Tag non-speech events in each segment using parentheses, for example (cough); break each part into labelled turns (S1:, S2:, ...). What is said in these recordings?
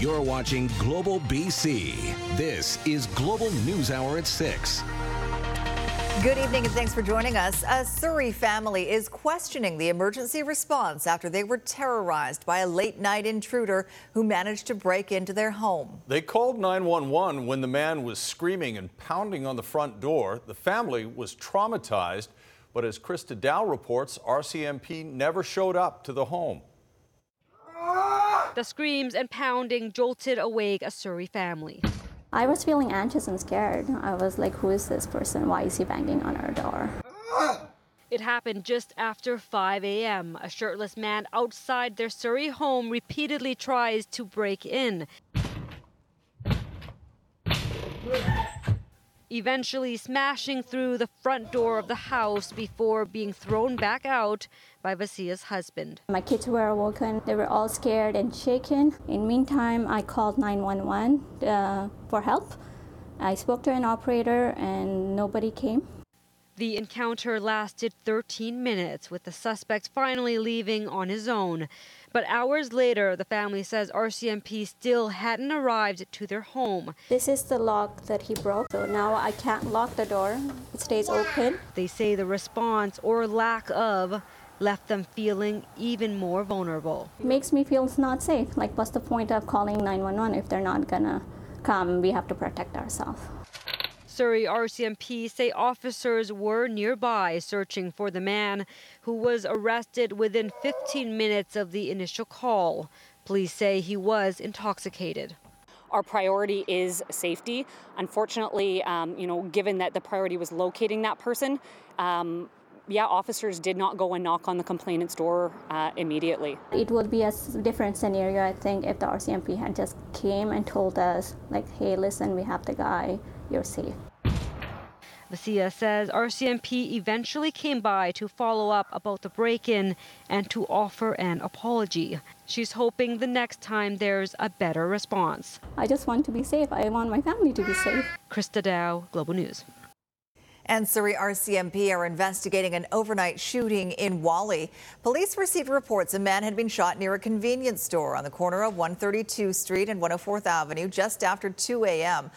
S1: You're watching Global BC. This is Global News Hour at 6.
S2: Good evening and thanks for joining us. A Surrey family is questioning the emergency response after they were terrorized by a late night intruder who managed to break into their home.
S3: They called 911 when the man was screaming and pounding on the front door. The family was traumatized, but as Christa Dao reports, RCMP never showed up to the home.
S4: The screams and pounding jolted awake a Surrey family.
S5: I was feeling anxious and scared. I was like, who is this person? Why is he banging on our door?
S4: It happened just after 5 a.m. A shirtless man outside their Surrey home repeatedly tries to break in. Eventually smashing through the front door of the house before being thrown back out by Vasia's husband.
S5: My kids were awoken. They were all scared and shaken. In the meantime, I called 911 uh, for help. I spoke to an operator and nobody came.
S4: The encounter lasted 13 minutes, with the suspect finally leaving on his own. But hours later, the family says RCMP still hadn't arrived to their home.
S5: This is the lock that he broke, so now I can't lock the door. It stays open.
S4: They say the response or lack of left them feeling even more vulnerable.
S5: It makes me feel not safe. Like, what's the point of calling 911 if they're not gonna come? We have to protect ourselves.
S4: Surrey RCMP say officers were nearby searching for the man who was arrested within 15 minutes of the initial call. Police say he was intoxicated.
S6: Our priority is safety. Unfortunately, um, you know, given that the priority was locating that person, um, yeah, officers did not go and knock on the complainant's door uh, immediately.
S5: It would be a different scenario, I think, if the RCMP had just came and told us, like, hey, listen, we have the guy, you're safe.
S4: Vasia says RCMP eventually came by to follow up about the break in and to offer an apology. She's hoping the next time there's a better response.
S5: I just want to be safe. I want my family to be safe.
S4: Christa Dao, Global News.
S2: And Surrey RCMP are investigating an overnight shooting in Whalley. Police received reports a man had been shot near a convenience store on the corner of 132 Street and 104th Avenue just after 2 a.m.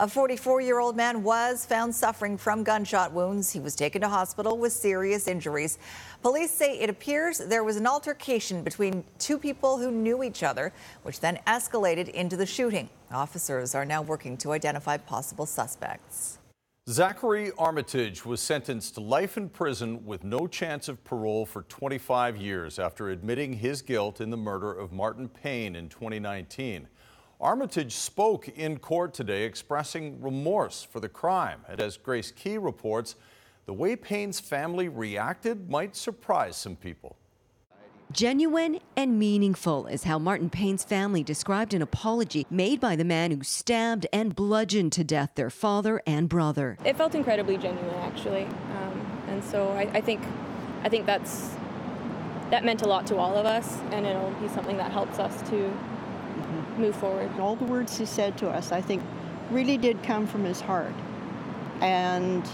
S2: A 44 year old man was found suffering from gunshot wounds. He was taken to hospital with serious injuries. Police say it appears there was an altercation between two people who knew each other, which then escalated into the shooting. Officers are now working to identify possible suspects.
S3: Zachary Armitage was sentenced to life in prison with no chance of parole for 25 years after admitting his guilt in the murder of Martin Payne in 2019. Armitage spoke in court today expressing remorse for the crime. And as Grace Ke reports, the way Payne's family reacted might surprise some people.
S7: Genuine and meaningful is how Martin Payne's family described an apology made by the man who stabbed and bludgeoned to death their father and brother.
S8: It felt incredibly genuine, actually, um, and so I, I, think, I think that's that meant a lot to all of us, and it'll be something that helps us to. Move forward.
S9: All the words he said to us, I think, really did come from his heart, and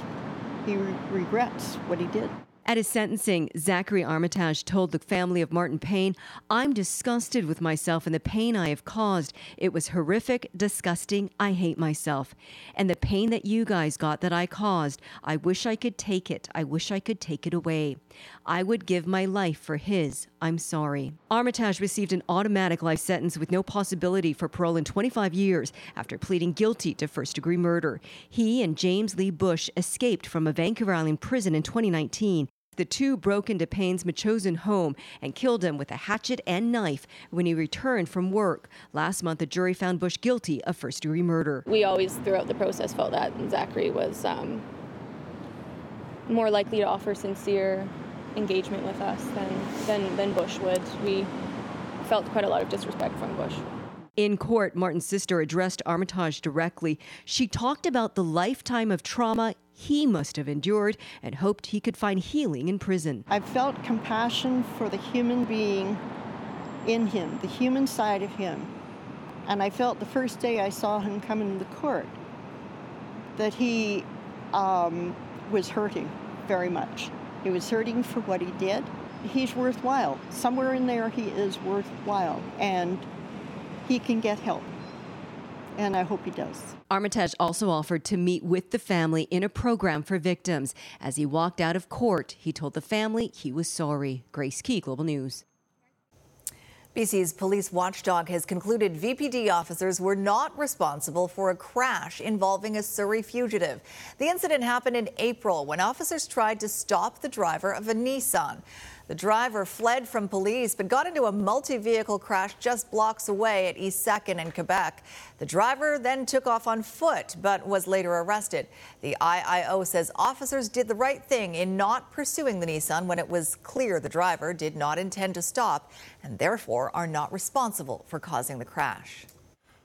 S9: he re- regrets what he did.
S7: At his sentencing, Zachary Armitage told the family of Martin Payne, I'm disgusted with myself and the pain I have caused. It was horrific, disgusting. I hate myself. And the pain that you guys got that I caused, I wish I could take it. I wish I could take it away. I would give my life for his. I'm sorry. Armitage received an automatic life sentence with no possibility for parole in 25 years after pleading guilty to first degree murder. He and James Lee Bush escaped from a Vancouver Island prison in 2019. The two broke into Payne's Metchosin home and killed him with a hatchet and knife when he returned from work. Last month, a jury found Bush guilty of first degree murder.
S8: We always, throughout the process, felt that Zachary was um, more likely to offer sincere engagement with us than, than, than Bush would. We felt quite a lot of disrespect from Bush.
S7: In court, Martin's sister addressed Armitage directly. She talked about the lifetime of trauma he must have endured and hoped he could find healing in prison.
S9: I felt compassion for the human being in him, the human side of him. And I felt the first day I saw him come into the court that he um, was hurting very much. He was hurting for what he did. He's worthwhile. Somewhere in there, he is worthwhile. And he can get help. And I hope he does.
S7: Armitage also offered to meet with the family in a program for victims. As he walked out of court, he told the family he was sorry. Grace Ke, Global News.
S2: BC's police watchdog has concluded VPD officers were not responsible for a crash involving a Surrey fugitive. The incident happened in April when officers tried to stop the driver of a Nissan. The driver fled from police but got into a multi vehicle crash just blocks away at East 2nd in Quebec. The driver then took off on foot but was later arrested. The IIO says officers did the right thing in not pursuing the Nissan when it was clear the driver did not intend to stop and therefore are not responsible for causing the crash.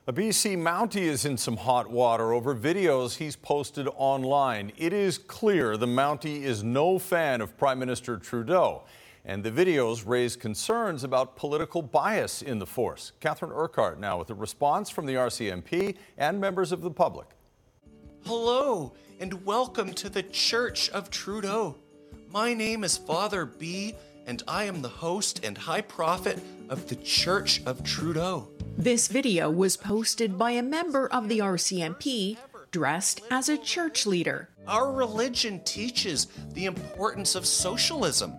S3: A BC Mountie is in some hot water over videos he's posted online. It is clear the Mountie is no fan of Prime Minister Trudeau and the videos raise concerns about political bias in the force. Catherine Urquhart now with a response from the RCMP and members of the public.
S10: Hello, and welcome to the Church of Trudeau. My name is Father B, and I am the host and high prophet of the Church of Trudeau.
S11: This video was posted by a member of the RCMP dressed as a church leader.
S10: Our religion teaches the importance of socialism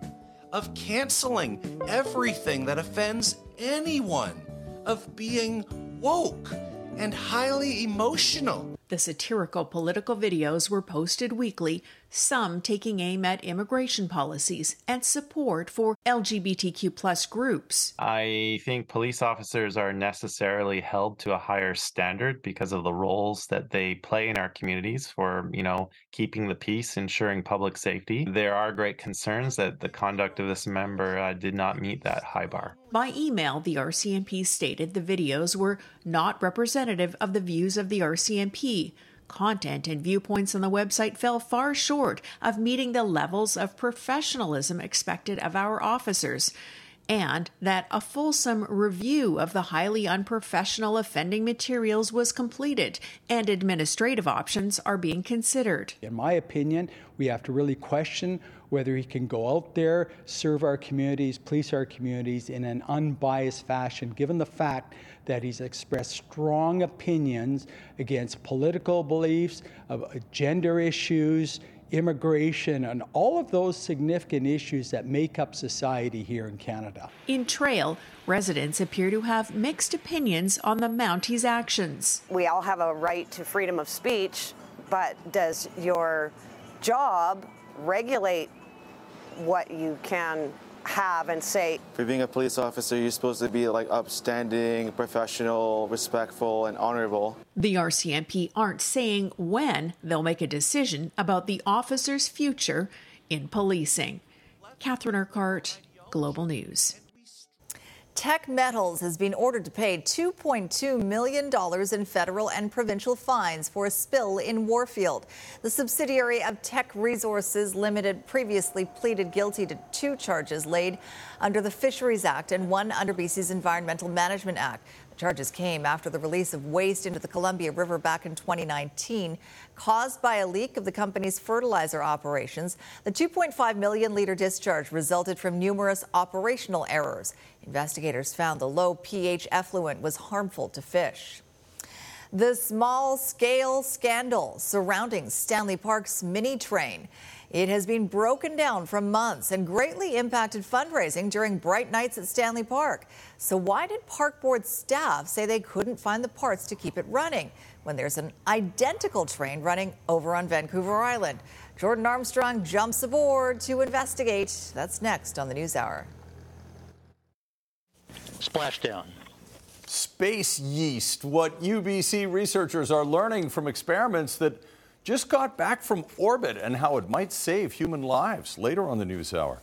S10: of canceling everything that offends anyone, of being woke and highly emotional.
S11: The satirical political videos were posted weekly, some taking aim at immigration policies and support for LGBTQ plus groups.
S12: I think police officers are necessarily held to a higher standard because of the roles that they play in our communities for, you know, keeping the peace, ensuring public safety. There are great concerns that the conduct of this member uh, did not meet that high bar.
S11: By email, the RCMP stated the videos were not representative of the views of the RCMP. Content and viewpoints on the website fell far short of meeting the levels of professionalism expected of our officers, and that a fulsome review of the highly unprofessional offending materials was completed and administrative options are being considered.
S13: In my opinion, we have to really question whether he can go out there, serve our communities, police our communities in an unbiased fashion, given the fact that he's expressed strong opinions against political beliefs, of uh, gender issues, immigration, and all of those significant issues that make up society here in Canada.
S11: In Trail, residents appear to have mixed opinions on the Mountie's actions.
S14: We all have a right to freedom of speech, but does your job regulate what you can have and say.
S15: For being a police officer, you're supposed to be like upstanding, professional, respectful, and honorable.
S11: The RCMP aren't saying when they'll make a decision about the officer's future in policing. Catherine Urquhart, Global News.
S2: Teck Metals has been ordered to pay $2.2 million in federal and provincial fines for a spill in Warfield. The subsidiary of Teck Resources Limited previously pleaded guilty to two charges laid under the Fisheries Act and one under BC's Environmental Management Act. Charges came after the release of waste into the Columbia River back in 2019, caused by a leak of the company's fertilizer operations. The 2.5 million liter discharge resulted from numerous operational errors. Investigators found the low pH effluent was harmful to fish. The small scale scandal surrounding Stanley Park's mini train. It has been broken down for months and greatly impacted fundraising during bright nights at Stanley Park. So, why did Park Board staff say they couldn't find the parts to keep it running when there's an identical train running over on Vancouver Island? Jordan Armstrong jumps aboard to investigate. That's next on the News Hour.
S16: Splashdown.
S3: Space yeast, what UBC researchers are learning from experiments that just got back from orbit and how it might save human lives later on the news hour.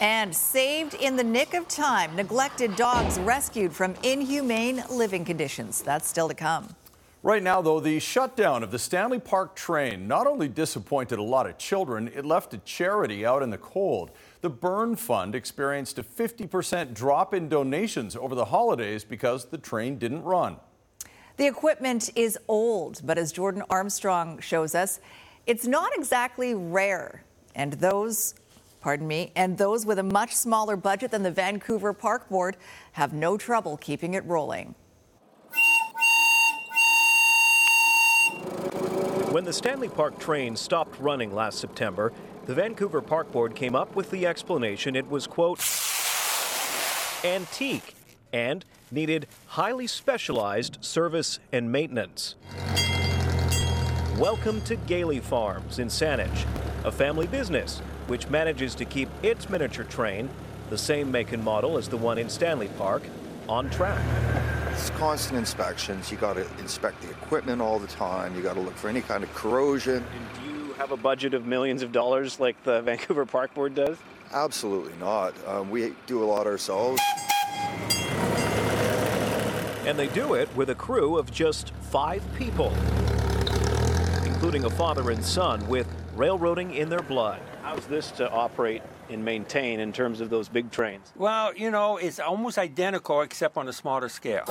S2: And saved in the nick of time, neglected dogs rescued from inhumane living conditions. That's still to come.
S3: Right now, though, the shutdown of the Stanley Park train not only disappointed a lot of children, it left a charity out in the cold. The Burn Fund experienced a 50% drop in donations over the holidays because the train didn't run.
S2: The equipment is old, but as Jordan Armstrong shows us, it's not exactly rare. And those pardon me, and those with a much smaller budget than the Vancouver Park Board have no trouble keeping it rolling.
S16: When the Stanley Park train stopped running last September, the Vancouver Park Board came up with the explanation it was, quote, antique and needed highly specialized service and maintenance. Welcome to Galey Farms in Saanich, a family business which manages to keep its miniature train, the same make and model as the one in Stanley Park, on track.
S17: It's constant inspections. You got to inspect the equipment all the time. You got to look for any kind of corrosion.
S16: And do you have a budget of millions of dollars like the (laughs) Vancouver Park Board does?
S17: Absolutely not. Um, we do a lot ourselves.
S16: And they do it with a crew of just five people, including a father and son with railroading in their blood. How's this to operate and maintain in terms of those big trains?
S18: Well, you know, it's almost identical except on a smaller scale.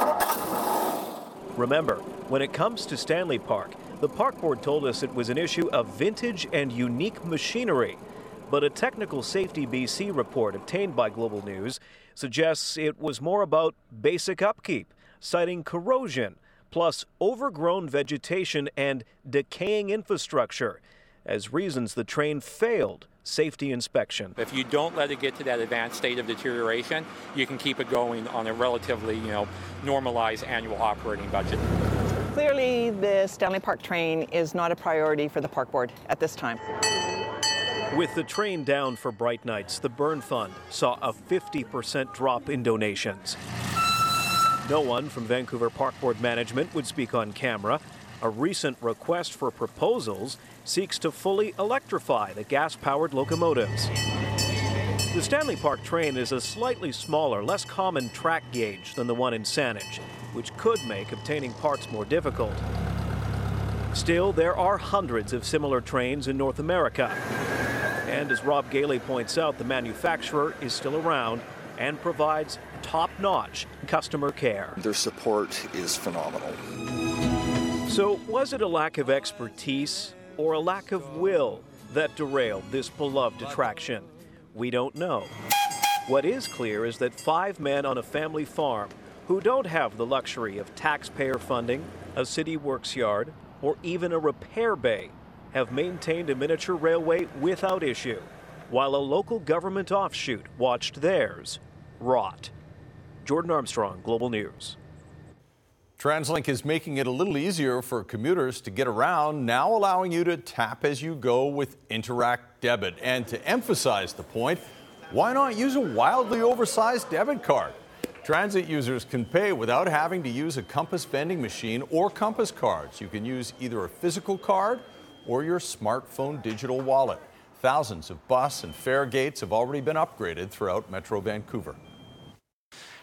S16: Remember, when it comes to Stanley Park, the park board told us it was an issue of vintage and unique machinery. But a technical safety BC report obtained by Global News suggests it was more about basic upkeep, citing corrosion, plus overgrown vegetation and decaying infrastructure as reasons the train failed safety inspection.
S19: If you don't let it get to that advanced state of deterioration, you can keep it going on a relatively, you know, normalized annual operating budget.
S20: Clearly, the Stanley Park train is not a priority for the park board at this time.
S16: With the train down for bright nights, the Burn Fund saw a 50% drop in donations. No one from Vancouver Park Board management would speak on camera. A recent request for proposals seeks to fully electrify the gas powered locomotives. The Stanley Park train is a slightly smaller, less common track gauge than the one in Saanich, which could make obtaining parts more difficult. Still, there are hundreds of similar trains in North America. And as Rob Galey points out, the manufacturer is still around and provides top notch customer care.
S17: Their support is phenomenal.
S16: So, was it a lack of expertise or a lack of will that derailed this beloved attraction? We don't know. What is clear is that five men on a family farm who don't have the luxury of taxpayer funding, a city works yard, or even a repair bay have maintained a miniature railway without issue, while a local government offshoot watched theirs rot. Jordan Armstrong, Global News.
S3: TransLink is making it a little easier for commuters to get around, now allowing you to tap as you go with Interac Debit. And to emphasize the point, why not use a wildly oversized debit card? Transit users can pay without having to use a Compass vending machine or Compass cards. You can use either a physical card or your smartphone digital wallet. Thousands of bus and fare gates have already been upgraded throughout Metro Vancouver.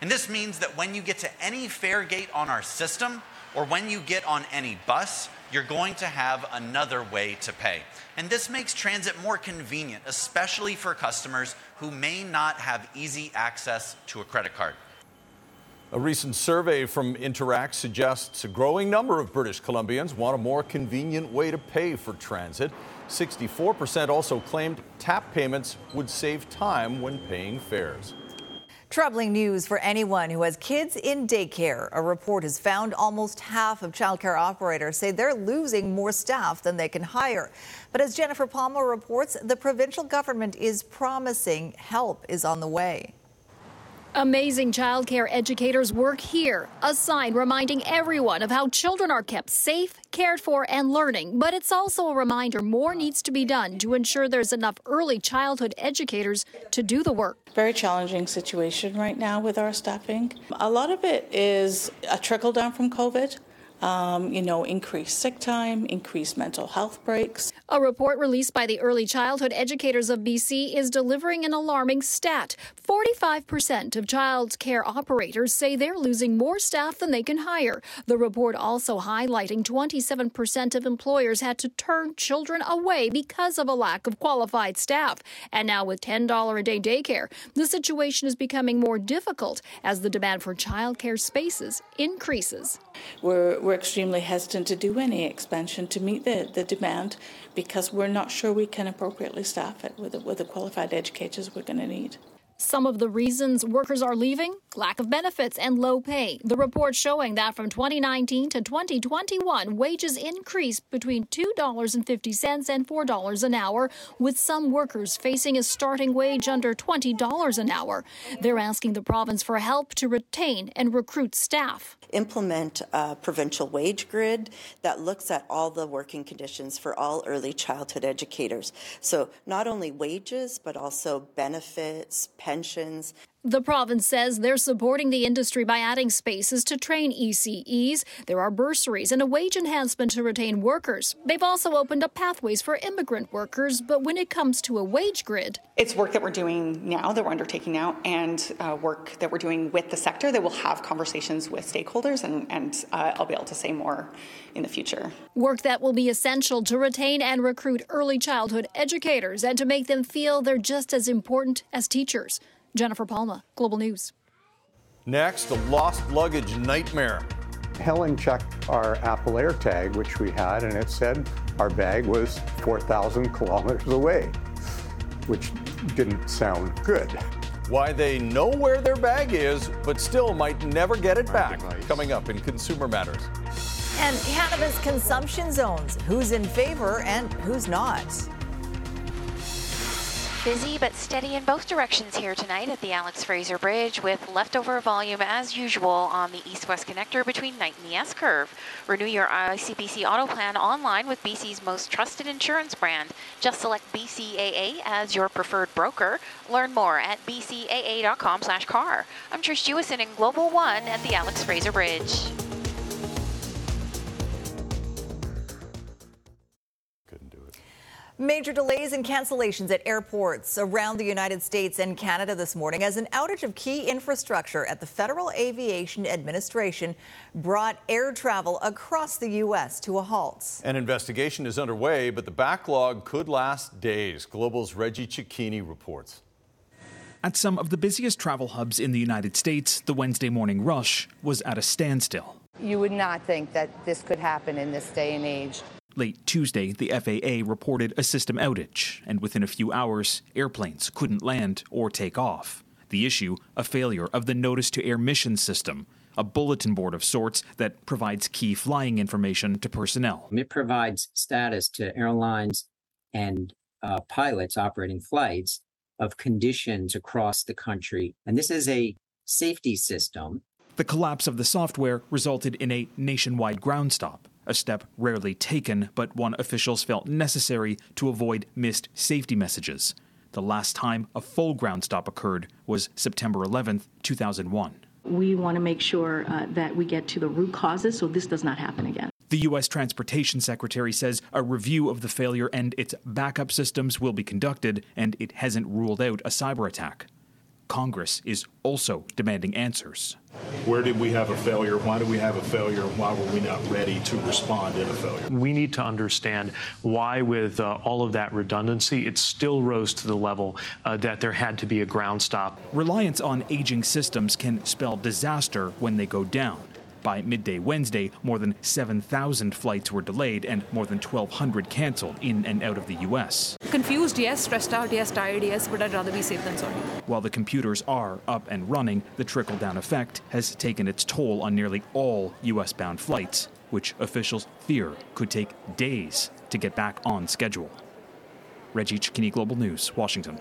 S21: And this means that when you get to any fare gate on our system, or when you get on any bus, you're going to have another way to pay. And this makes transit more convenient, especially for customers who may not have easy access to a credit card.
S3: A recent survey from Interac suggests a growing number of British Columbians want a more convenient way to pay for transit. 64% also claimed tap payments would save time when paying fares.
S2: Troubling news for anyone who has kids in daycare. A report has found almost half of childcare operators say they're losing more staff than they can hire. But as Jennifer Palma reports, the provincial government is promising help is on the way.
S22: Amazing childcare educators work here, a sign reminding everyone of how children are kept safe, cared for, and learning. But it's also a reminder more needs to be done to ensure there's enough early childhood educators to do the work.
S23: Very challenging situation right now with our staffing. A lot of it is a trickle down from COVID um, you know, increased sick time, increased mental health breaks.
S22: A report released by the Early Childhood Educators of BC is delivering an alarming stat. 45% of child care operators say they're losing more staff than they can hire. The report also highlighting 27% of employers had to turn children away because of a lack of qualified staff. And now with $10 a day daycare, the situation is becoming more difficult as the demand for child care spaces increases.
S23: We're, we're extremely hesitant to do any expansion to meet the, the demand because we're not sure we can appropriately staff it with the, with the qualified educators we're going to need.
S22: Some of the reasons workers are leaving lack of benefits and low pay. The report showing that from 2019 to 2021, wages increased between $2.50 and $4 an hour, with some workers facing a starting wage under $20 an hour. They're asking the province for help to retain and recruit staff.
S24: Implement a provincial wage grid that looks at all the working conditions for all early childhood educators. So, not only wages, but also benefits, pensions.
S22: The province says they're supporting the industry by adding spaces to train ECEs. There are bursaries and a wage enhancement to retain workers. They've also opened up pathways for immigrant workers, but when it comes to a wage grid,
S25: it's work that we're doing now, that we're undertaking now, and uh, work that we're doing with the sector that we'll have conversations with stakeholders, and, and uh, I'll be able to say more in the future.
S22: Work that will be essential to retain and recruit early childhood educators and to make them feel they're just as important as teachers. Jennifer Palma, Global News.
S3: Next, a lost luggage nightmare.
S26: Helen checked our Apple AirTag, which we had, and it said our bag was 4,000 kilometers away, which didn't sound good.
S3: Why they know where their bag is, but still might never get it back. Coming up in Consumer Matters.
S2: And cannabis consumption zones who's in favor and who's not.
S27: Busy but steady in both directions here tonight at the Alex Fraser Bridge with leftover volume as usual on the east-west connector between Knight and the S-curve. Renew your ICBC auto plan online with BC's most trusted insurance brand. Just select BCAA as your preferred broker. Learn more at bcaa.com slash car. I'm Trish Jewison in Global One at the Alex Fraser Bridge.
S2: Major delays and cancellations at airports around the United States and Canada this morning as an outage of key infrastructure at the Federal Aviation Administration brought air travel across the U.S. to a halt.
S3: An investigation is underway, but the backlog could last days. Global's Reggie Cecchini reports.
S28: At some of the busiest travel hubs in the United States, the Wednesday morning rush was at a standstill.
S29: You would not think that this could happen in this day and age.
S28: Late Tuesday, the FAA reported a system outage, and within a few hours, airplanes couldn't land or take off. The issue, a failure of the Notice to Air Mission system, a bulletin board of sorts that provides key flying information to personnel.
S30: It provides status to airlines and uh, pilots operating flights of conditions across the country. And this is a safety system.
S28: The collapse of the software resulted in a nationwide ground stop a step rarely taken, but one officials felt necessary to avoid missed safety messages. The last time a full ground stop occurred was September 11, 2001.
S31: We want to make sure uh, that we get to the root causes so this does not happen again.
S28: The U.S. Transportation Secretary says a review of the failure and its backup systems will be conducted, and it hasn't ruled out a cyber attack. Congress is also demanding answers.
S32: Where did we have a failure? Why did we have a failure? Why were we not ready to respond in a failure?
S33: We need to understand why, with uh, all of that redundancy, it still rose to the level uh, that there had to be a ground stop.
S28: Reliance on aging systems can spell disaster when they go down. By midday Wednesday, more than 7,000 flights were delayed and more than 1,200 canceled in and out of the U.S.
S31: Confused, yes. Stressed out, yes. Tired, yes. But I'd rather be safe than sorry.
S28: While the computers are up and running, the trickle down effect has taken its toll on nearly all U.S. bound flights, which officials fear could take days to get back on schedule. Reggie Cecchini, Global News, Washington.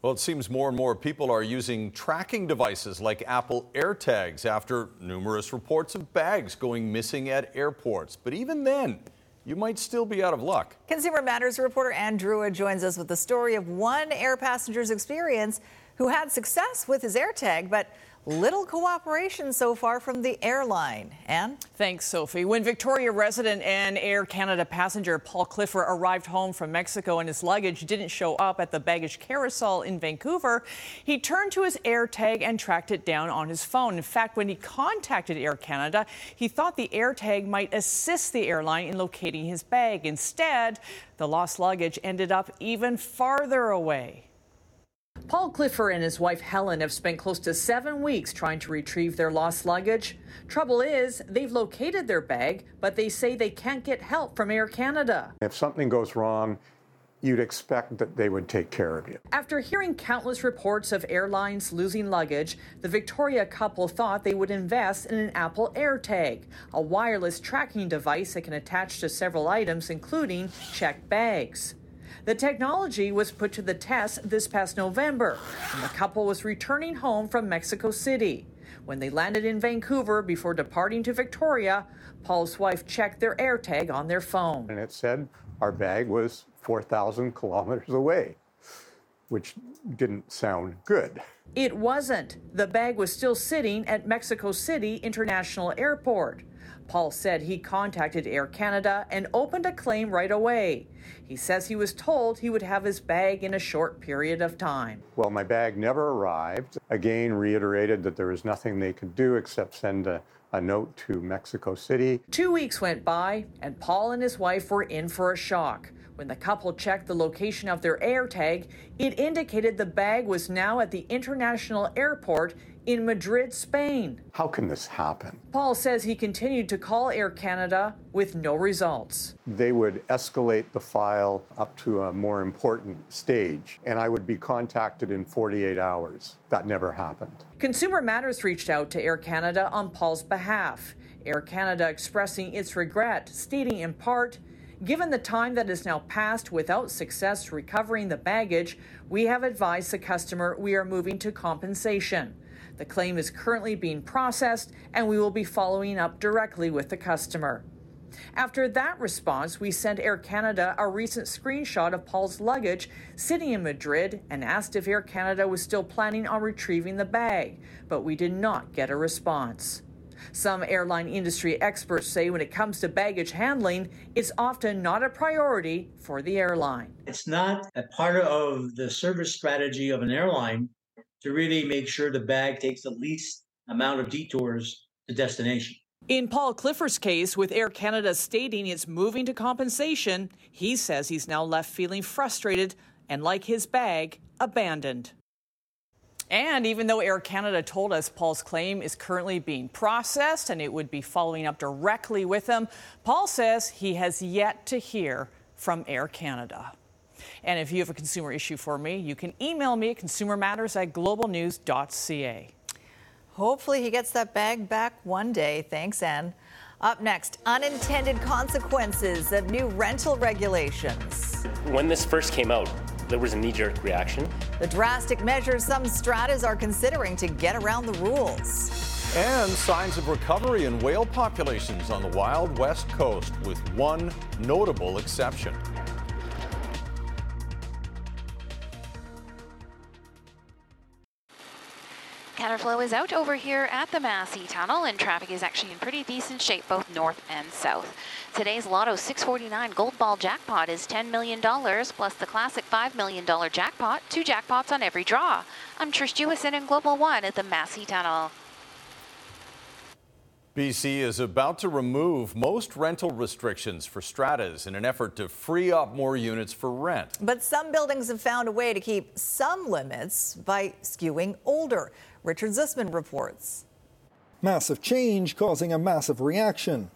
S3: Well, it seems more and more people are using tracking devices like Apple AirTags after numerous reports of bags going missing at airports. But even then, you might still be out of luck.
S2: Consumer Matters reporter Anne Drewa joins us with the story of one air passenger's experience who had success with his AirTag, but Little cooperation so far from the airline. Anne?
S34: Thanks, Sophie. When Victoria resident and Air Canada passenger Paul Clifford arrived home from Mexico and his luggage didn't show up at the baggage carousel in Vancouver, he turned to his AirTag and tracked it down on his phone. In fact, when he contacted Air Canada, he thought the AirTag might assist the airline in locating his bag. Instead, the lost luggage ended up even farther away. Paul Clifford and his wife Helen have spent close to seven weeks trying to retrieve their lost luggage. Trouble is, they've located their bag, but they say they can't get help from Air Canada.
S26: If something goes wrong, you'd expect that they would take care of you.
S34: After hearing countless reports of airlines losing luggage, the Victoria couple thought they would invest in an Apple AirTag, a wireless tracking device that can attach to several items, including checked bags. The technology was put to the test this past November when the couple was returning home from Mexico City. When they landed in Vancouver before departing to Victoria, Paul's wife checked their AirTag on their phone.
S26: And it said our bag was 4,000 kilometers away, which didn't sound good.
S34: It wasn't. The bag was still sitting at Mexico City International Airport. Paul said he contacted Air Canada and opened a claim right away. He says he was told he would have his bag in a short period of time.
S26: Well, my bag never arrived. Again, reiterated that there was nothing they could do except send a, a note to Mexico City.
S34: Two weeks went by, and Paul and his wife were in for a shock. When the couple checked the location of their AirTag, it indicated the bag was now at the international airport in Madrid, Spain.
S26: How can this happen?
S34: Paul says he continued to call Air Canada with no results.
S26: They would escalate the file up to a more important stage, and I would be contacted in 48 hours. That never happened.
S34: Consumer Matters reached out to Air Canada on Paul's behalf. Air Canada expressing its regret, stating in part, Given the time that has now passed without success recovering the baggage, we have advised the customer we are moving to compensation. The claim is currently being processed, and we will be following up directly with the customer. After that response, we sent Air Canada a recent screenshot of Paul's luggage sitting in Madrid and asked if Air Canada was still planning on retrieving the bag, but we did not get a response. Some airline industry experts say when it comes to baggage handling, it's often not a priority for the airline.
S35: It's not a part of the service strategy of an airline to really make sure the bag takes the least amount of detours to destination.
S34: In Paul Clifford's case, with Air Canada stating it's moving to compensation, he says he's now left feeling frustrated and, like his bag, abandoned. And even though Air Canada told us Paul's claim is currently being processed and it would be following up directly with him, Paul says he has yet to hear from Air Canada. And if you have a consumer issue for me, you can email me at consumermatters at globalnews.ca.
S2: Hopefully, he gets that bag back one day. Thanks, Anne. Up next, unintended consequences of new rental regulations.
S36: When this first came out, there was a knee jerk reaction.
S2: The drastic measures some stratas are considering to get around the rules.
S3: And signs of recovery in whale populations on the wild west coast, with one notable exception.
S27: Counterflow is out over here at the Massey Tunnel, and traffic is actually in pretty decent shape both north and south. Today's Lotto 649 Gold Ball jackpot is $10 million, plus the classic $5 million jackpot, two jackpots on every draw. I'm Trish Jewison in Global One at the Massey Tunnel.
S3: BC is about to remove most rental restrictions for stratas in an effort to free up more units for rent.
S2: But some buildings have found a way to keep some limits by skewing older. Richard Zussman reports.
S37: Massive change causing a massive reaction.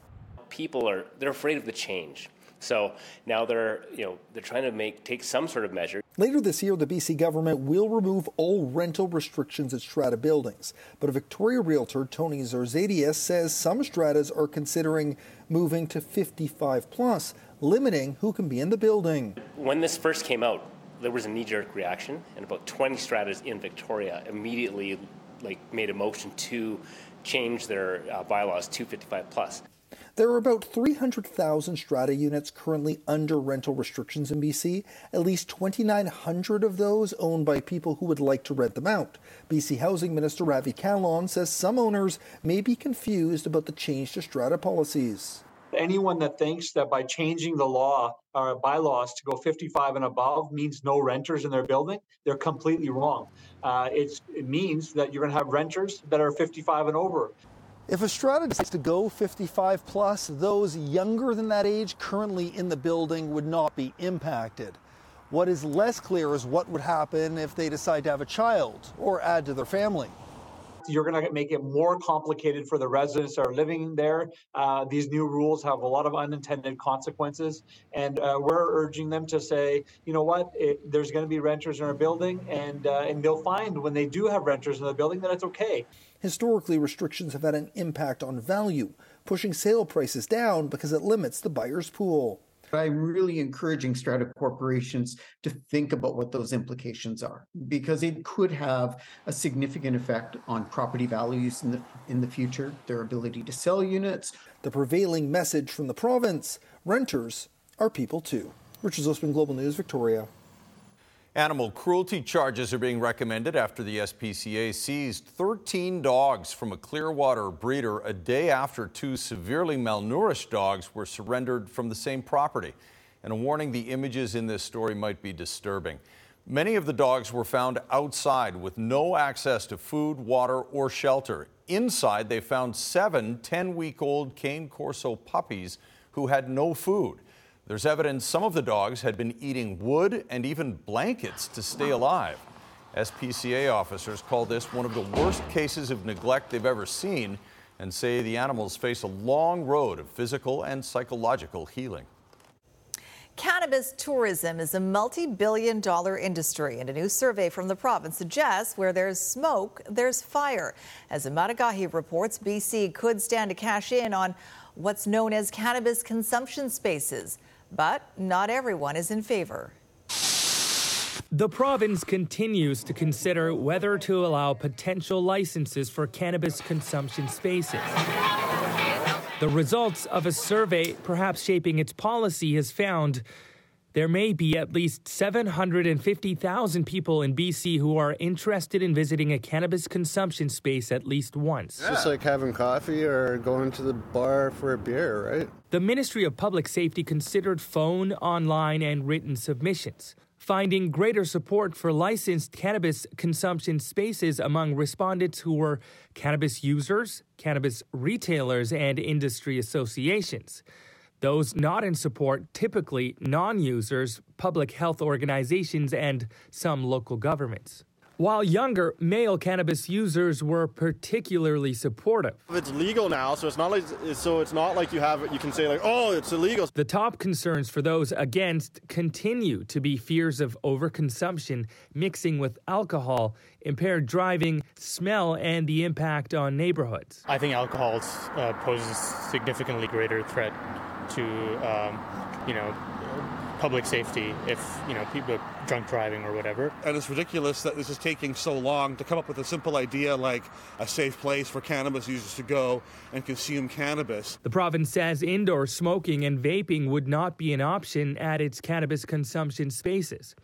S36: People are they're afraid of the change. So now they're, you know, they're trying to make take some sort of measure.
S37: Later this year, the BC government will remove all rental restrictions at strata buildings. But a Victoria realtor, Tony Zarzadias, says some stratas are considering moving to 55 plus, limiting who can be in the building.
S36: When this first came out, there was a knee-jerk reaction, and about 20 stratas in Victoria immediately like made a motion to change their uh, bylaws to 55 plus.
S37: There are about 300,000 strata units currently under rental restrictions in BC, at least 2,900 of those owned by people who would like to rent them out. BC Housing Minister Ravi Kahlon says some owners may be confused about the change to strata policies.
S38: Anyone that thinks that by changing the law or bylaws to go 55 and above means no renters in their building, they're completely wrong. Uh, it means that you're going to have renters that are 55 and over.
S37: If a strata decides to go 55 plus, those younger than that age currently in the building would not be impacted. What is less clear is what would happen if they decide to have a child or add to their family.
S38: You're going to make it more complicated for the residents that are living there. Uh, these new rules have a lot of unintended consequences, and uh, we're urging them to say, you know what, it, there's going to be renters in our building, and uh, and they'll find when they do have renters in the building that it's okay.
S37: Historically, restrictions have had an impact on value, pushing sale prices down because it limits the buyer's pool.
S39: I'm really encouraging strata corporations to think about what those implications are because it could have a significant effect on property values in the in the future, their ability to sell units.
S37: The prevailing message from the province renters are people too. Richard Zussman, Global News, Victoria.
S3: Animal cruelty charges are being recommended after the SPCA seized 13 dogs from a Clearwater breeder a day after two severely malnourished dogs were surrendered from the same property. And a warning the images in this story might be disturbing. Many of the dogs were found outside with no access to food, water, or shelter. Inside, they found seven 10 week old Cane Corso puppies who had no food. There's evidence some of the dogs had been eating wood and even blankets to stay alive. SPCA officers call this one of the worst cases of neglect they've ever seen and say the animals face a long road of physical and psychological healing.
S2: Cannabis tourism is a multi billion dollar industry, and a new survey from the province suggests where there's smoke, there's fire. As Emad Agahi reports, BC could stand to cash in on what's known as cannabis consumption spaces. But not everyone is in favor.
S40: The province continues to consider whether to allow potential licenses for cannabis consumption spaces. The results of a survey, perhaps shaping its policy, has found there may be at least 750,000 people in BC who are interested in visiting a cannabis consumption space at least once.
S41: It's just like having coffee or going to the bar for a beer, right?
S40: The Ministry of Public Safety considered phone, online, and written submissions, finding greater support for licensed cannabis consumption spaces among respondents who were cannabis users, cannabis retailers, and industry associations. Those not in support, typically non users, public health organizations, and some local governments. While younger male cannabis users were particularly supportive.
S41: It's legal now, so it's not like so it's not like you have you can say like oh it's illegal.
S40: The top concerns for those against continue to be fears of overconsumption, mixing with alcohol, impaired driving, smell, and the impact on neighborhoods.
S42: I think alcohol uh, poses a significantly greater threat to um, you know public safety if you know people drunk driving or whatever.
S43: And it's ridiculous that this is taking so long to come up with a simple idea like a safe place for cannabis users to go and consume cannabis.
S40: The province says indoor smoking and vaping would not be an option at its cannabis consumption spaces.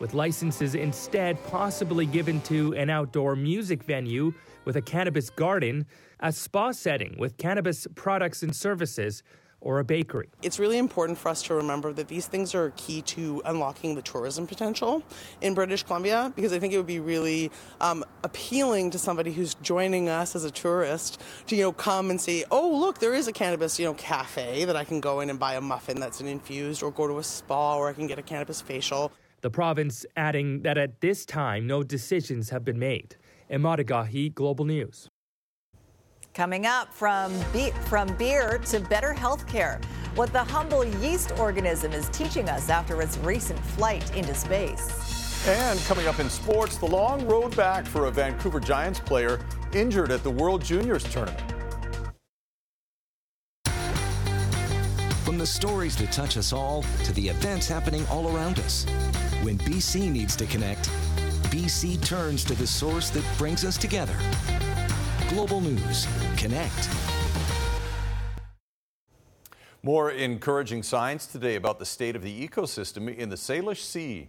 S40: With licenses instead possibly given to an outdoor music venue with a cannabis garden, a spa setting with cannabis products and services, or a bakery.
S44: It's really important for us to remember that these things are key to unlocking the tourism potential in British Columbia because I think it would be really um, appealing to somebody who's joining us as a tourist to you know come and say, oh look, there is a cannabis you know cafe that I can go in and buy a muffin that's an infused, or go to a spa where I can get a cannabis facial.
S40: The province adding that at this time no decisions have been made. Agahi, Global News.
S2: Coming up from, be- from beer to better health care, what the humble yeast organism is teaching us after its recent flight into space.
S3: And coming up in sports, the long road back for a Vancouver Giants player injured at the World Juniors tournament.
S45: From the stories that touch us all to the events happening all around us. When BC needs to connect, BC turns to the source that brings us together Global News. Connect.
S3: More encouraging signs today about the state of the ecosystem in the Salish Sea.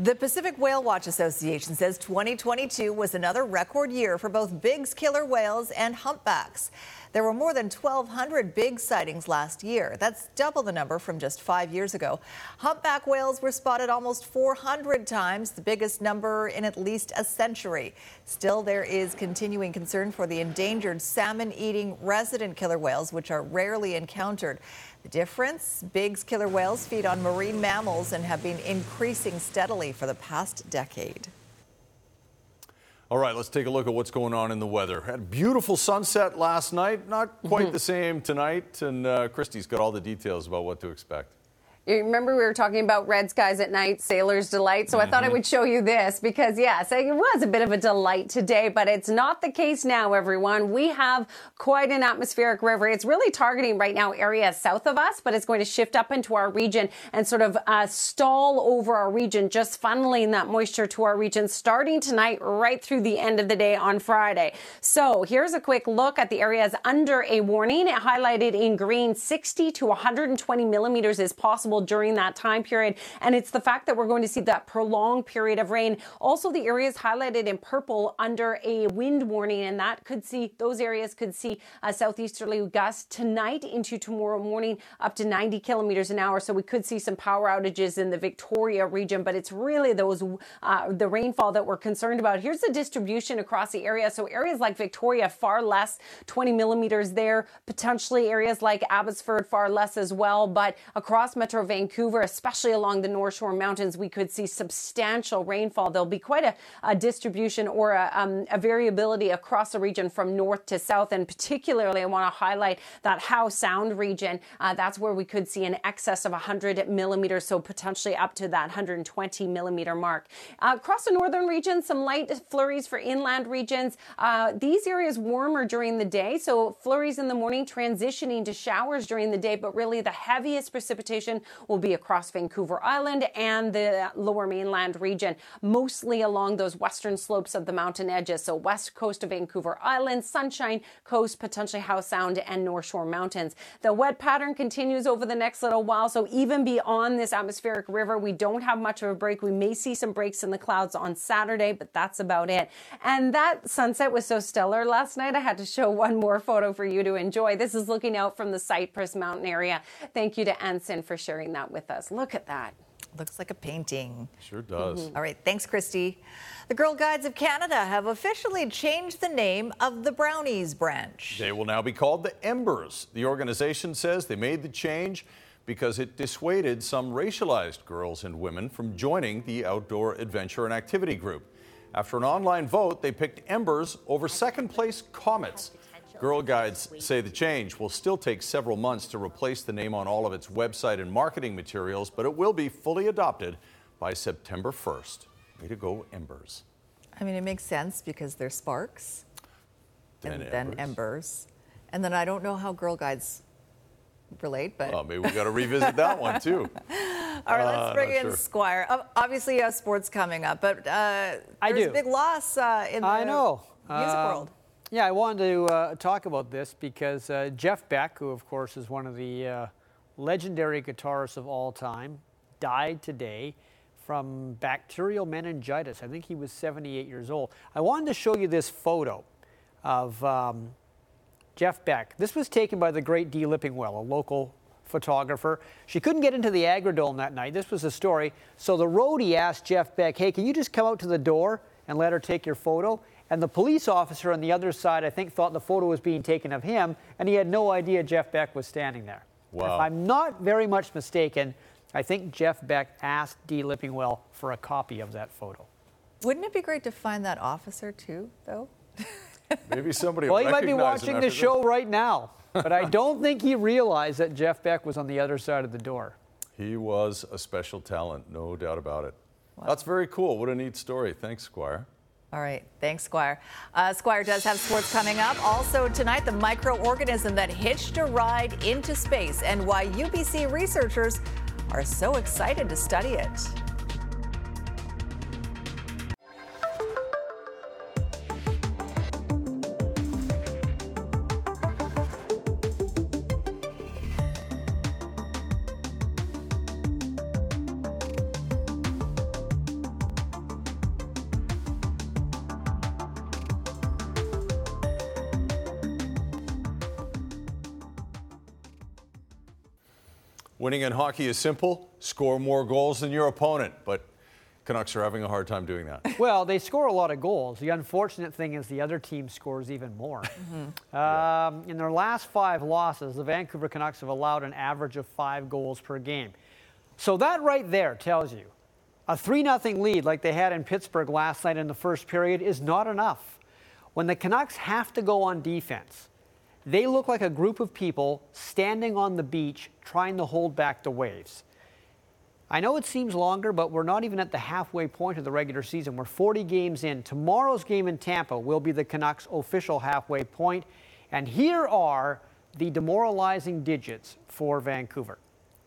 S2: The Pacific Whale Watch Association says 2022 was another record year for both Bigg's killer whales and humpbacks. There were more than 1,200 big sightings last year. That's double the number from just five years ago. Humpback whales were spotted almost 400 times, the biggest number in at least a century. Still, there is continuing concern for the endangered salmon eating resident killer whales, which are rarely encountered. The difference Bigg's killer whales feed on marine mammals and have been increasing steadily for the past decade.
S3: All right, let's take a look at what's going on in the weather. Had a beautiful sunset last night, not quite the same tonight, and uh, Kristi's got all the details about what to expect.
S46: You remember we were talking about red skies at night, sailor's delight. So I thought I
S3: Mhm.
S46: would show you this because yes, it was a bit of a delight today, but it's not the case now, everyone. We have quite an atmospheric river. It's really targeting right now areas south of us, but it's going to shift up into our region and sort of uh, stall over our region, just funneling that moisture to our region starting tonight right through the end of the day on Friday. So here's a quick look at the areas under a warning. It highlighted in green, 60 to 120 millimeters is possible during that time period. And it's the fact that we're going to see that prolonged period of rain. Also, the areas highlighted in purple under a wind warning, and that could see, those areas could see a southeasterly gust tonight into tomorrow morning up to 90 kilometers an hour. So we could see some power outages in the Victoria region, but it's really those, uh, the rainfall that we're concerned about. Here's the distribution across the area. So areas like Victoria, far less, 20 millimeters there. Potentially areas like Abbotsford, far less as well. But across Metro Vancouver, especially along the North Shore Mountains, we could see substantial rainfall. There'll be quite a, a distribution or a, um, a variability across the region from north to south. And particularly, I want to highlight that Howe Sound region. Uh, that's where we could see an excess of 100 millimeters, so potentially up to that 120 millimeter mark. Uh, across the northern region, some light flurries for inland regions. Uh, these areas warmer during the day, so flurries in the morning transitioning to showers during the day, but really the heaviest precipitation will be across Vancouver Island and the lower mainland region, mostly along those western slopes of the mountain edges. So, west coast of Vancouver Island, Sunshine Coast, potentially Howe Sound, and North Shore Mountains. The wet pattern continues over the next little while. So, even beyond this atmospheric river, we don't have much of a break. We may see some breaks in the clouds on Saturday, but that's about it. And that sunset was so stellar last night, I had to show one more photo for you to enjoy. This is looking out from the Cypress Mountain area. Thank you to Anson for sharing that with us. Look at that.
S2: Looks like a painting.
S3: Sure does. Mm-hmm.
S2: All right, thanks, Kristi. The Girl Guides of Canada have officially changed the name of the Brownies branch.
S3: They will now be called the Embers. The organization says they made the change because it dissuaded some racialized girls and women from joining the outdoor adventure and activity group. After an online vote, they picked Embers over second place Comets. Girl Guides say the change will still take several months to replace the name on all of its website and marketing materials, but it will be fully adopted by September 1st. Way to go, Embers.
S2: I mean, it makes sense because they're sparks
S3: Then
S2: and then embers. And then I don't know how Girl Guides relate, but.
S3: Well, maybe we got to revisit that one too. (laughs)
S2: All right,
S3: Uh,
S2: let's bring
S3: not
S2: in
S3: sure.
S2: Squire. Ob- Obviously, you have sports coming up, but uh,
S47: I
S2: there's
S47: do.
S2: a big loss uh, in the
S47: I know.
S2: music
S47: Um,
S2: world.
S47: Yeah, I wanted to uh, talk about this because uh, Jeff Beck, who of course is one of the uh, legendary guitarists of all time, died today from bacterial meningitis. I think he was 78 years old. I wanted to show you this photo of um, Jeff Beck. This was taken by the great Dee Lippingwell, a local photographer. She couldn't get into the Agrodome that night. This was the story. So the roadie asked Jeff Beck, hey, can you just come out to the door and let her take your photo? And the police officer on the other side, I think, thought the photo was being taken of him, and he had no idea Jeff Beck was standing there.
S3: Wow.
S47: If I'm not very much mistaken, I think Jeff Beck asked Dee Lippingwell for a copy of that photo.
S2: Wouldn't it be great to find that officer too, though? (laughs)
S3: Maybe somebody.
S47: Well, he might be watching
S3: after
S47: the
S3: this.
S47: show right now, but I don't think he realized that Jeff Beck was on the other side of the door.
S3: He was a special talent, no doubt about it. Wow. That's very cool. What a neat story. Thanks, Squire.
S2: All right, thanks, Squire. Uh, Squire does have sports coming up. Also tonight, the microorganism that hitched a ride into space and why UBC researchers are so excited to study it.
S3: Winning in hockey is simple score more goals than your opponent. But Canucks are having a hard time doing that. (laughs)
S47: Well, they score a lot of goals. The unfortunate thing is the other team scores even more. (laughs) Mm-hmm. Um, in their last five losses, the Vancouver Canucks have allowed an average of five goals per game. So that right there tells you a 3 0 lead like they had in Pittsburgh last night in the first period is not enough. When the Canucks have to go on defense, they look like a group of people standing on the beach trying to hold back the waves. I know it seems longer, but we're not even at the halfway point of the regular season. We're 40 games in. Tomorrow's game in Tampa will be the Canucks' official halfway point. And here are the demoralizing digits for Vancouver.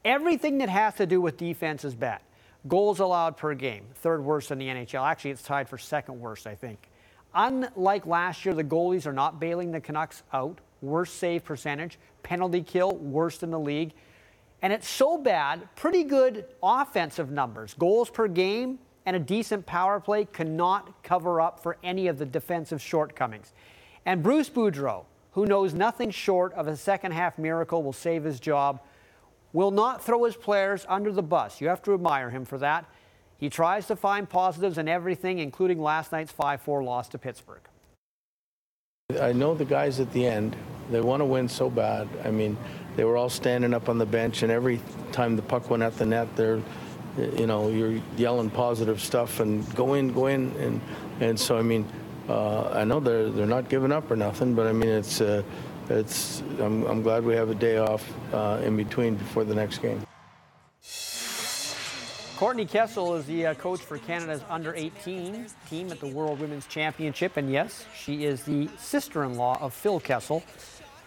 S47: Everything that has to do with defense is bad. Goals allowed per game, third worst in the NHL. Actually, it's tied for second worst, I think. Unlike last year, the goalies are not bailing the Canucks out. Worst save percentage, penalty kill, worst in the league. And it's so bad, pretty good offensive numbers. Goals per game and a decent power play cannot cover up for any of the defensive shortcomings. And Bruce Boudreau, who knows nothing short of a second half miracle will save his job, will not throw his players under the bus. You have to admire him for that. He tries to find positives in everything, including last night's 5 4 loss to Pittsburgh.
S48: I know the guys at the end, they want to win so bad. I mean, they were all standing up on the bench, and every time the puck went at the net, they're, you know, you're yelling positive stuff and go in, go in, and and so I mean, uh, I know they're they're not giving up or nothing, but I mean it's uh, it's I'm, I'm glad we have a day off uh, in between before the next game.
S47: Courtney Kessel is the uh, coach for Canada's under 18 team at the World Women's Championship. And yes, she is the sister in law of Phil Kessel,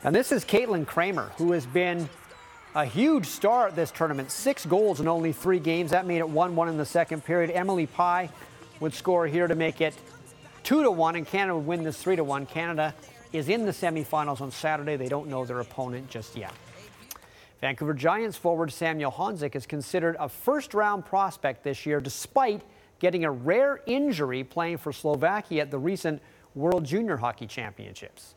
S47: and this is Caitlin Kraemer, who has been a huge star at this tournament. Six goals in only three games. That made it 1 1 in the second period. Emily Pye would score here to make it 2 to 1, and Canada would win this 3 to 1. Canada is in the semifinals on Saturday. They don't know their opponent just yet. Vancouver Giants forward Samuel Honzek is considered a first round prospect this year, despite getting a rare injury playing for Slovakia at the recent World Junior Hockey Championships.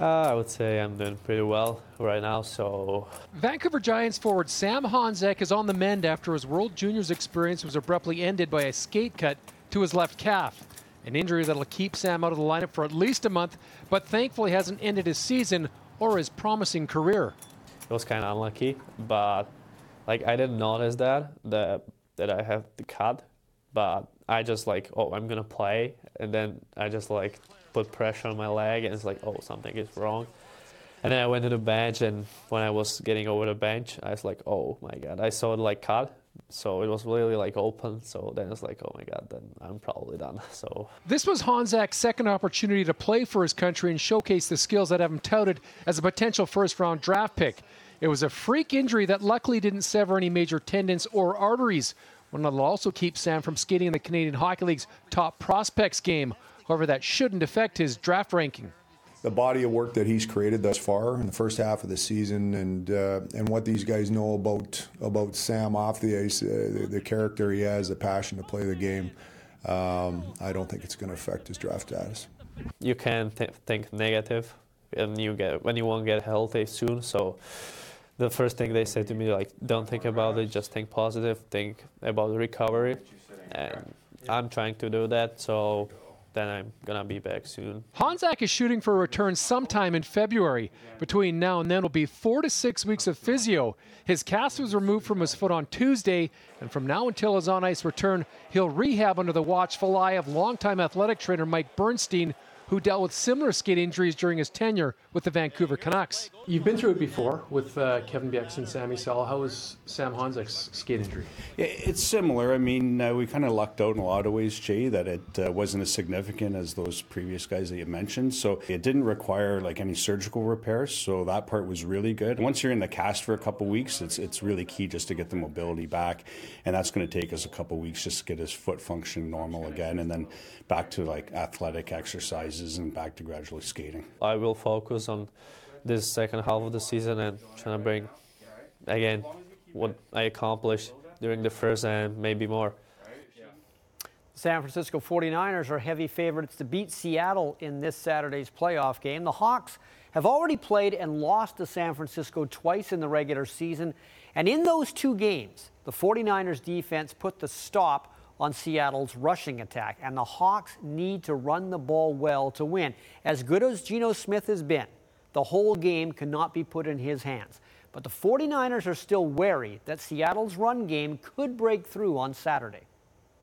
S49: Uh, I would say I'm doing pretty well right now, so.
S50: Vancouver Giants forward Sam Honzek is on the mend after his World Juniors experience was abruptly ended by a skate cut to his left calf. An injury that'll keep Sam out of the lineup for at least a month, but thankfully hasn't ended his season or his promising career.
S49: It was kind of unlucky, but like I didn't notice that that that I have the cut, but I just like oh I'm gonna play, and then I just like put pressure on my leg, and it's like, oh, something is wrong. And then I went to the bench, and when I was getting over the bench, I was like, oh my god, I saw it like cut. So it was really like open. So then it's like, oh my God, then I'm probably done. (laughs) So
S50: this was Honzek's second opportunity to play for his country and showcase the skills that have him touted as a potential first round draft pick. It was a freak injury that luckily didn't sever any major tendons or arteries. One that'll also keep Sam from skating in the Canadian Hockey League's top prospects game. However, that shouldn't affect his draft ranking.
S51: The body of work that he's created thus far in the first half of the season, and uh, and what these guys know about about Sam off the ice, uh, the, the, character he has, the passion to play the game, um, I don't think it's going to affect his draft status.
S49: You can th- think negative, and you get when you won't get healthy soon. So the first thing they say to me like, don't think about it, just think positive, think about recovery, and I'm trying to do that. So then I'm going to be back soon.
S50: Honzek is shooting for a return sometime in February. Between now and then will be four to six weeks of physio. His cast was removed from his foot on Tuesday, and from now until his on ice return, he'll rehab under the watchful eye of longtime athletic trainer Mike Burnstein, who dealt with similar skate injuries during his tenure with the Vancouver Canucks.
S52: You've been through it before with uh, Kevin Bieksa and Sammy Sell. How was Sam Honzek's skate injury?
S53: It's similar. I mean, uh, we kind of lucked out in a lot of ways, Jay, that it uh, wasn't as significant as those previous guys that you mentioned. So it didn't require like any surgical repairs. So that part was really good. Once you're in the cast for a couple weeks, it's it's really key just to get the mobility back, and that's going to take us a couple weeks just to get his foot function normal again, and then back to like athletic exercises and back to gradually skating.
S49: I will focus on this second half of the season and trying to bring again what I accomplished during the first and maybe more.
S47: San Francisco 49ers are heavy favorites to beat Seattle in this Saturday's playoff game. The Hawks have already played and lost to San Francisco twice in the regular season. And in those two games, the 49ers defense put the stop on Seattle's rushing attack. And the Hawks need to run the ball well to win. As good as Geno Smith has been, the whole game cannot be put in his hands. But the 49ers are still wary that Seattle's run game could break through on Saturday.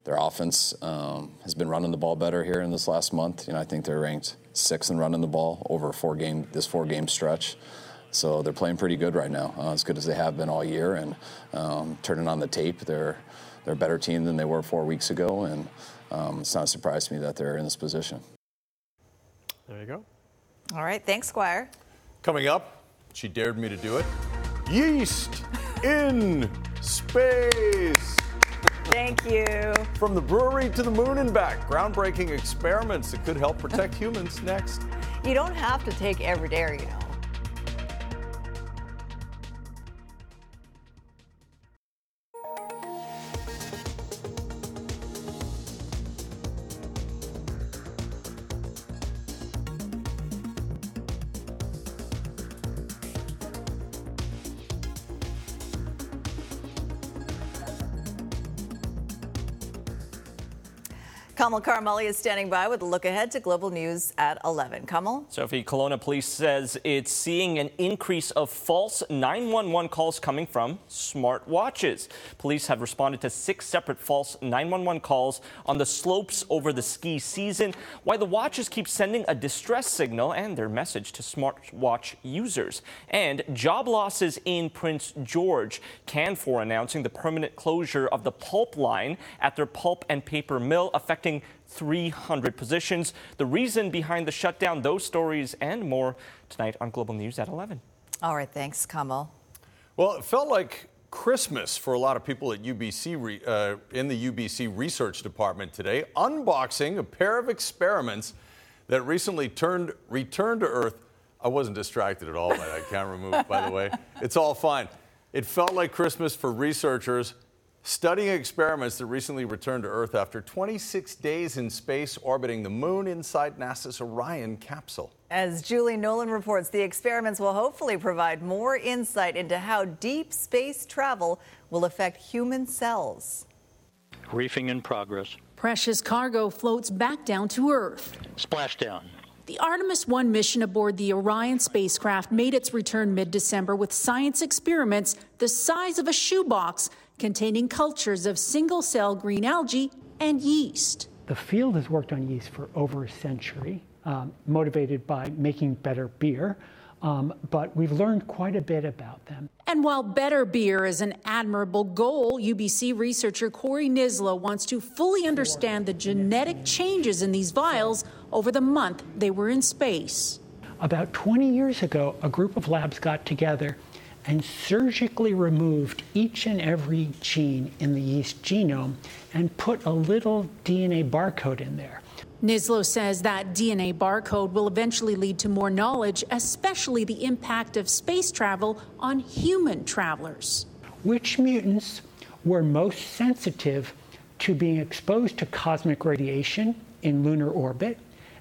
S54: Their offense um, has been running the ball better here in this last month. You know, I think they're ranked sixth in running the ball over four game this four game stretch. So they're playing pretty good right now, uh, as good as they have been all year. And um, turning on the tape, they're they're a better team than they were four weeks ago, and um, it's not a surprise to me that they're in this position.
S47: There you go.
S2: All right, thanks, Squire.
S3: Coming up, she dared me to do it. Yeast in space.
S2: Thank you.
S3: From the brewery to the moon and back, groundbreaking experiments that could help protect (laughs) humans next.
S2: You don't have to take every dare, you know. Kamil Karamali is standing by with a look ahead to global news at 11. Kamil?
S55: Sophie, Kelowna Police says it's seeing an increase of false 911 calls coming from smartwatches. Police have responded to six separate false 911 calls on the slopes over the ski season, Why the watches keep sending a distress signal and their message to smartwatch users. And job losses in Prince George, Canfor announcing the permanent closure of the pulp line at their pulp and paper mill affecting affecting 300 positions. The reason behind the shutdown, those stories and more tonight on Global News at 11.
S2: All right, thanks, Kamil.
S3: Well, it felt like Christmas for a lot of people at UBC uh, in the UBC research department today, unboxing a pair of experiments that recently turned returned to Earth. I wasn't distracted at all by that camera move, by the way. (laughs) It's all fine. It felt like Christmas for researchers studying experiments that recently returned to Earth after 26 days in space orbiting the moon inside NASA's Orion capsule.
S2: As Julie Nolan reports, the experiments will hopefully provide more insight into how deep space travel will affect human cells.
S56: Reefing in progress.
S57: Precious cargo floats back down to Earth.
S56: Splashdown.
S57: The Artemis 1 mission aboard the Orion spacecraft made its return mid December with science experiments the size of a shoebox containing cultures of single cell green algae and yeast.
S58: The field has worked on yeast for over a century, um, motivated by making better beer. Um, but we've learned quite a bit about them.
S57: And while better beer is an admirable goal, UBC researcher Corey Nislow wants to fully understand the genetic changes in these vials over the month they were in space.
S58: About 20 years ago, a group of labs got together and surgically removed each and every gene in the yeast genome and put a little DNA barcode in there.
S57: Nislow says that DNA barcode will eventually lead to more knowledge, especially the impact of space travel on human travelers.
S58: Which mutants were most sensitive to being exposed to cosmic radiation in lunar orbit,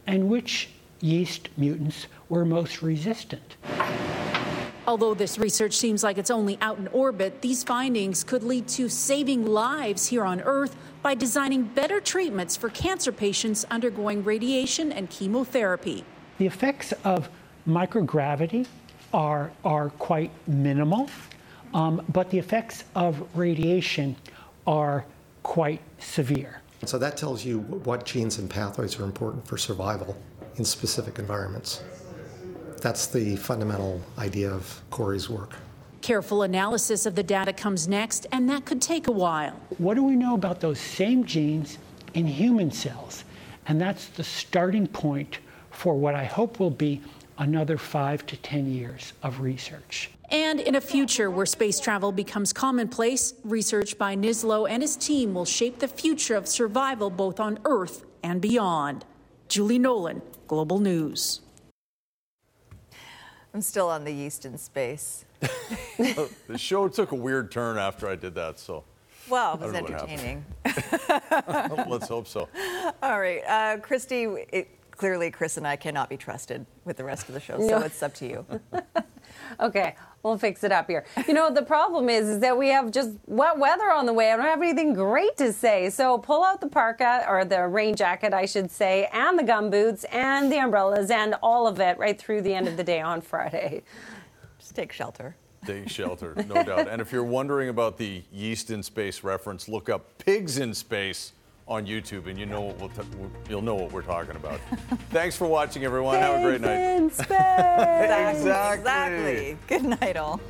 S58: and which yeast mutants were most resistant?
S57: Although this research seems like it's only out in orbit, these findings could lead to saving lives here on Earth by designing better treatments for cancer patients undergoing radiation and chemotherapy.
S58: The effects of microgravity are, are quite minimal, um, but the effects of radiation are quite severe.
S59: So that tells you what genes and pathways are important for survival in specific environments. That's the fundamental idea of Corey's work.
S57: Careful analysis of the data comes next, and that could take a while.
S58: What do we know about those same genes in human cells? And that's the starting point for what I hope will be another five to 10 years of research.
S57: And in a future where space travel becomes commonplace, research by Nislow and his team will shape the future of survival both on Earth and beyond. Julie Nolan, Global News.
S2: I'm still on the yeast in space. (laughs)
S3: the show took a weird turn after I did that, so.
S2: Well, it was entertaining. (laughs)
S3: Let's hope so.
S2: All right, uh, Kristi. It, clearly Chris and I cannot be trusted with the rest of the show,
S46: No.
S2: so it's up to you. (laughs)
S46: Okay, we'll fix it up here. You know, the problem is, is that we have just wet weather on the way. I don't have anything great to say. So pull out the parka or the rain jacket, I should say, and the gum boots and the umbrellas and all of it right through the end of the day on Friday.
S2: Just take shelter.
S3: Take shelter, no doubt. And if you're wondering about the yeast in space reference, look up pigs in space on YouTube, and you know what we'll t- you'll know what we're talking about. (laughs) Thanks for watching, everyone. Have a great night.
S46: In space. (laughs)
S2: exactly. Good night, all.